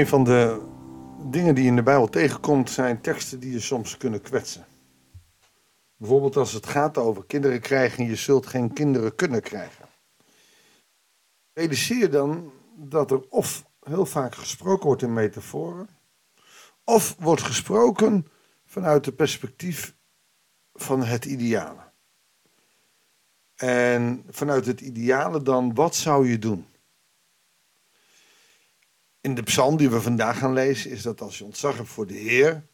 Een van de dingen die je in de Bijbel tegenkomt zijn teksten die je soms kunnen kwetsen. Bijvoorbeeld als het gaat over kinderen krijgen, je zult geen kinderen kunnen krijgen. Realiseer dan dat er of heel vaak gesproken wordt in metaforen, of wordt gesproken vanuit het perspectief van het ideale. En vanuit het ideale dan, wat zou je doen? In de psalm die we vandaag gaan lezen is dat als je ontzag hebt voor de Heer,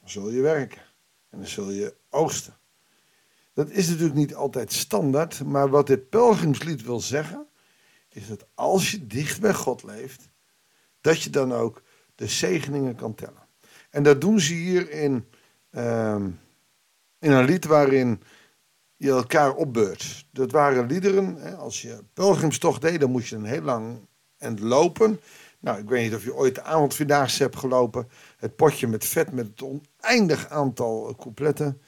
dan zul je werken. En dan zul je oogsten. Dat is natuurlijk niet altijd standaard, maar wat dit pelgrimslied wil zeggen, is dat als je dicht bij God leeft, dat je dan ook de zegeningen kan tellen. En dat doen ze hier in, ehm, in een lied waarin je elkaar opbeurt. Dat waren liederen, hè, als je pelgrimstocht deed, dan moest je een heel lang end lopen. Nou, ik weet niet of je ooit de avondvierdaagse hebt gelopen. Het potje met vet met het oneindig aantal coupletten.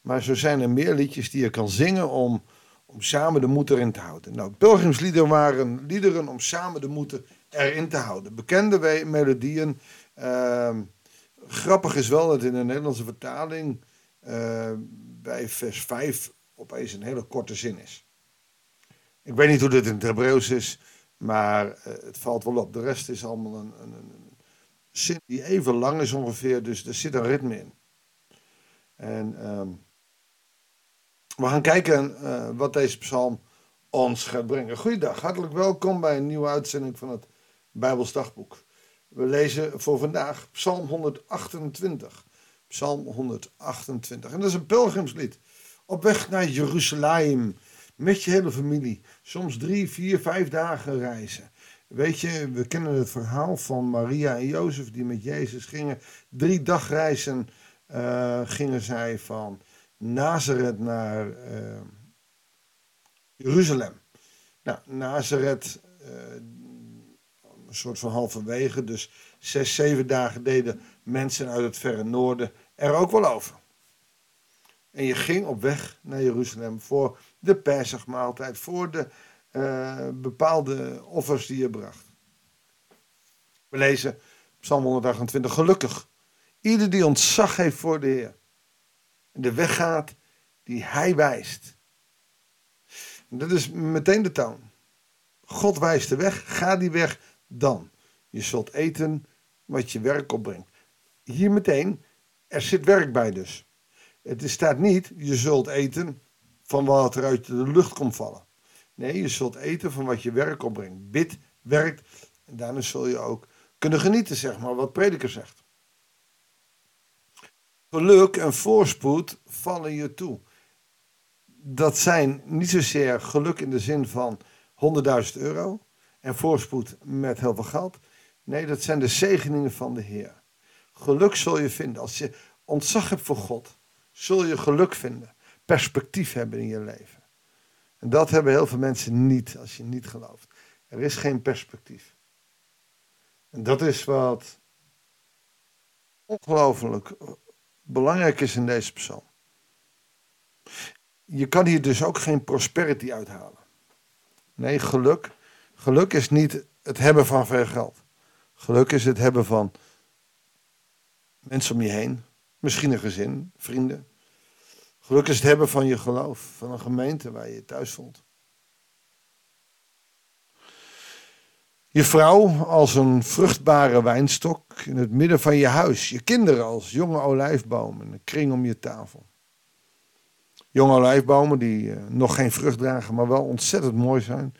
Maar zo zijn er meer liedjes die je kan zingen om, om samen de moed erin te houden. Nou, pelgrimsliederen waren liederen om samen de moed erin te houden. Bekende melodieën. Uh, grappig is wel dat in de Nederlandse vertaling uh, bij vers 5 opeens een hele korte zin is. Ik weet niet hoe dit in het Hebreeuws is, maar uh, het valt wel op. De rest is allemaal een, een, een, zin die even lang is ongeveer, dus er zit een ritme in. En um, we gaan kijken uh, wat deze psalm ons gaat brengen. Goeiedag, hartelijk welkom bij een nieuwe uitzending van het Bijbelsdagboek. We lezen voor vandaag Psalm 128. Psalm 128. En dat is een pelgrimslied. Op weg naar Jeruzalem. Met je hele familie. Soms drie, vier, vijf dagen reizen. Weet je, we kennen het verhaal van Maria en Jozef die met Jezus gingen. Drie dagreizen uh, gingen zij van Nazareth naar uh, Jeruzalem. Nou, Nazareth, uh, een soort van halverwege. Dus zes, zeven dagen deden mensen uit het verre noorden er ook wel over. En je ging op weg naar Jeruzalem voor de Pesachmaaltijd, voor de uh, bepaalde offers die je bracht. We lezen Psalm 128, gelukkig. Ieder die ontzag heeft voor de Heer. En de weg gaat die Hij wijst. Dat is meteen de toon. God wijst de weg, ga die weg dan. Je zult eten wat je werk opbrengt. Hier meteen, er zit werk bij dus. Het staat niet, je zult eten van wat er uit de lucht komt vallen. Nee, je zult eten van wat je werk opbrengt. Bid, werkt. En daarna zul je ook kunnen genieten, zeg maar, wat prediker zegt. Geluk en voorspoed vallen je toe. Dat zijn niet zozeer geluk in de zin van 100.000 euro en voorspoed met heel veel geld. Nee, dat zijn de zegeningen van de Heer. Geluk zul je vinden. Als je ontzag hebt voor God, zul je geluk vinden. Perspectief hebben in je leven. En dat hebben heel veel mensen niet als je niet gelooft. Er is geen perspectief. En dat is wat ongelooflijk belangrijk is in deze psalm. Je kan hier dus ook geen prosperity uithalen. Nee, geluk. Geluk is niet het hebben van veel geld. Geluk is het hebben van mensen om je heen. Misschien een gezin, vrienden. Geluk is het hebben van je geloof, van een gemeente waar je thuis voelt. Je vrouw als een vruchtbare wijnstok in het midden van je huis. Je kinderen als jonge olijfbomen, een kring om je tafel. Jonge olijfbomen die uh, nog geen vrucht dragen, maar wel ontzettend mooi zijn.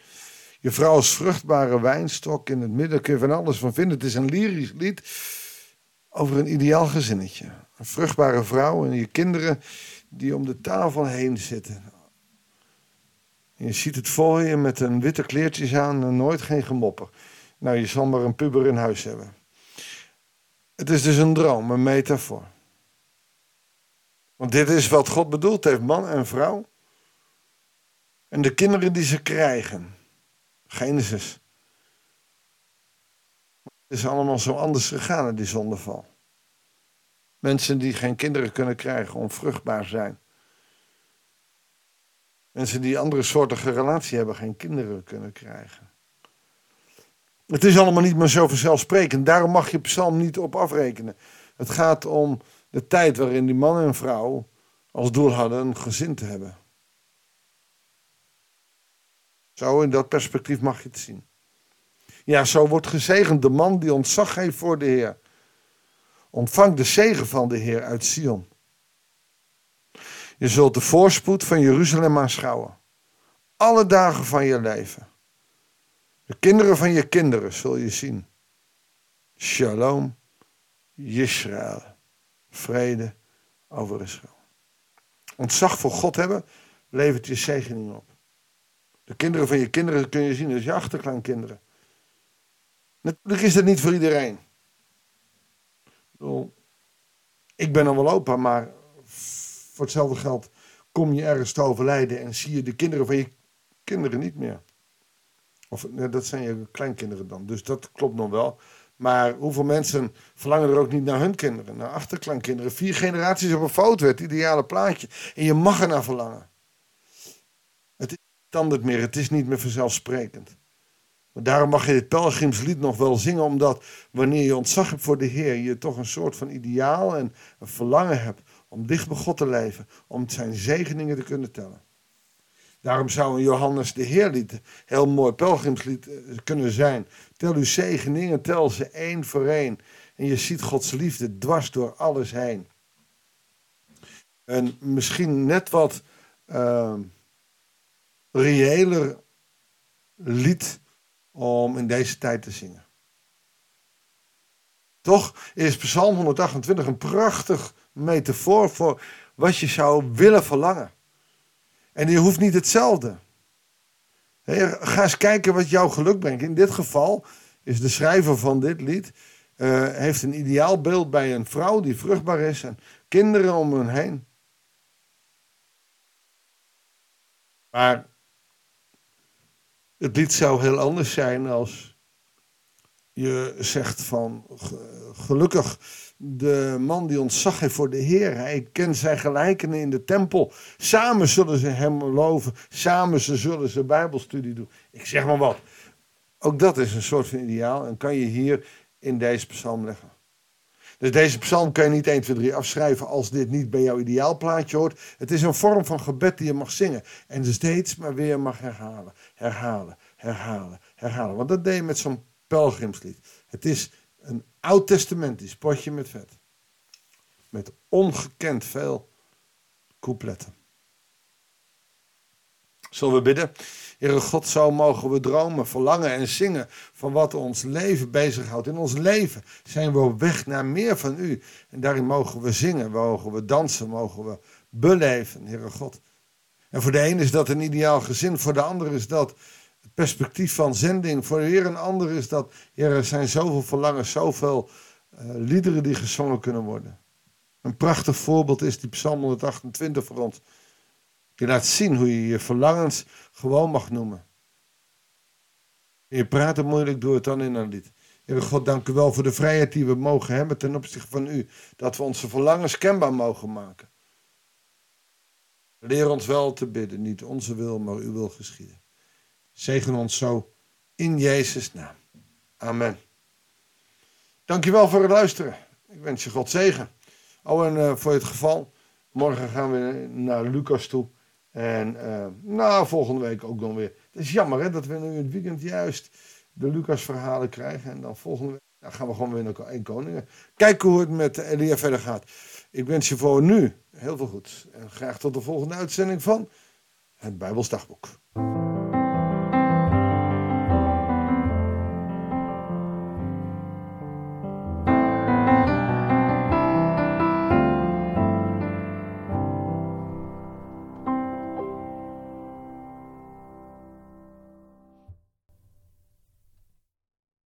Je vrouw als vruchtbare wijnstok in het midden kun je van alles van vinden. Het is een lyrisch lied over een ideaal gezinnetje. Een vruchtbare vrouw en je kinderen die om de tafel heen zitten. En je ziet het voor je met een witte kleertjes aan en nooit geen gemopper. Nou, je zal maar een puber in huis hebben. Het is dus een droom, een metafoor. Want dit is wat God bedoeld heeft, man en vrouw. En de kinderen die ze krijgen. Genesis. Het is allemaal zo anders gegaan in die zondeval. Mensen die geen kinderen kunnen krijgen, onvruchtbaar zijn. Mensen die andere soortige relatie hebben, geen kinderen kunnen krijgen. Het is allemaal niet meer zo vanzelfsprekend. Daarom mag je psalm niet op afrekenen. Het gaat om de tijd waarin die man en vrouw als doel hadden een gezin te hebben. Zo in dat perspectief mag je het zien. Ja, zo wordt gezegend de man die ontzag heeft voor de Heer. Ontvang de zegen van de Heer uit Sion. Je zult de voorspoed van Jeruzalem aanschouwen. Alle dagen van je leven. De kinderen van je kinderen zul je zien. Shalom, Israël. Vrede over Israël. Ontzag voor God hebben levert je zegening op. De kinderen van je kinderen kun je zien, dus je achterkleinkinderen. Natuurlijk is dat niet voor iedereen. Ik ben dan wel opa, maar voor hetzelfde geld kom je ergens te overlijden en zie je de kinderen van je kinderen niet meer. Of dat zijn je kleinkinderen dan. Dus dat klopt nog wel. Maar hoeveel mensen verlangen er ook niet naar hun kinderen, naar achterkleinkinderen? Vier generaties op een foto, het ideale plaatje. En je mag er naar verlangen. Het is standaard meer, het is niet meer vanzelfsprekend. Daarom mag je dit pelgrimslied nog wel zingen, omdat wanneer je ontzag hebt voor de Heer, je toch een soort van ideaal en een verlangen hebt om dicht bij God te leven, om zijn zegeningen te kunnen tellen. Daarom zou een Johannes de Heerlied heel mooi pelgrimslied eh, kunnen zijn. Tel uw zegeningen, tel ze één voor één. En je ziet Gods liefde dwars door alles heen. En misschien net wat uh, reëler lied om in deze tijd te zingen. Toch is Psalm 128 een prachtig metafoor voor wat je zou willen verlangen. En je hoeft niet hetzelfde. Ga eens kijken wat jouw geluk brengt. In dit geval is de schrijver van dit lied uh, heeft een ideaal beeld bij een vrouw die vruchtbaar is en kinderen om hen heen. Maar het lied zou heel anders zijn als je zegt van gelukkig de man die ontzag heeft voor de Heer. Hij kent zijn gelijkenen in de tempel. Samen zullen ze hem loven. Samen zullen ze bijbelstudie doen. Ik zeg maar wat. Ook dat is een soort van ideaal en kan je hier in deze psalm leggen. Dus deze psalm kan je niet 1, 2, 3 afschrijven als dit niet bij jouw ideaalplaatje hoort. Het is een vorm van gebed die je mag zingen. En steeds maar weer mag herhalen, herhalen, herhalen, herhalen. Want dat deed je met zo'n pelgrimslied. Het is een oud-testamentisch potje met vet. Met ongekend veel coupletten. Zullen we bidden? Heere God, zo mogen we dromen, verlangen en zingen van wat ons leven bezighoudt. In ons leven zijn we op weg naar meer van U. En daarin mogen we zingen, mogen we dansen, mogen we beleven, Heere God. En voor de een is dat een ideaal gezin, voor de ander is dat het perspectief van zending. Voor weer een ander is dat, er zijn zoveel verlangens, zoveel uh, liederen die gezongen kunnen worden. Een prachtig voorbeeld is die Psalm 128 voor ons. Je laat zien hoe je je verlangens gewoon mag noemen. je praat het moeilijk, doe het dan in een lied. God, dank u wel voor de vrijheid die we mogen hebben ten opzichte van u. Dat we onze verlangens kenbaar mogen maken. Leer ons wel te bidden, niet onze wil, maar uw wil geschieden. Zegen ons zo in Jezus' naam. Amen. Dankjewel voor het luisteren. Ik wens je God zegen. Oh, en uh, voor het geval, morgen gaan we naar Lucas toe. En uh, nou, volgende week ook dan weer. Het is jammer hè, dat we nu in het weekend juist de Lucas verhalen krijgen. En dan volgende week dan gaan we gewoon weer naar één koningen. Kijken hoe het met Elia verder gaat. Ik wens je voor nu heel veel goed. En graag tot de volgende uitzending van het Bijbelsdagboek.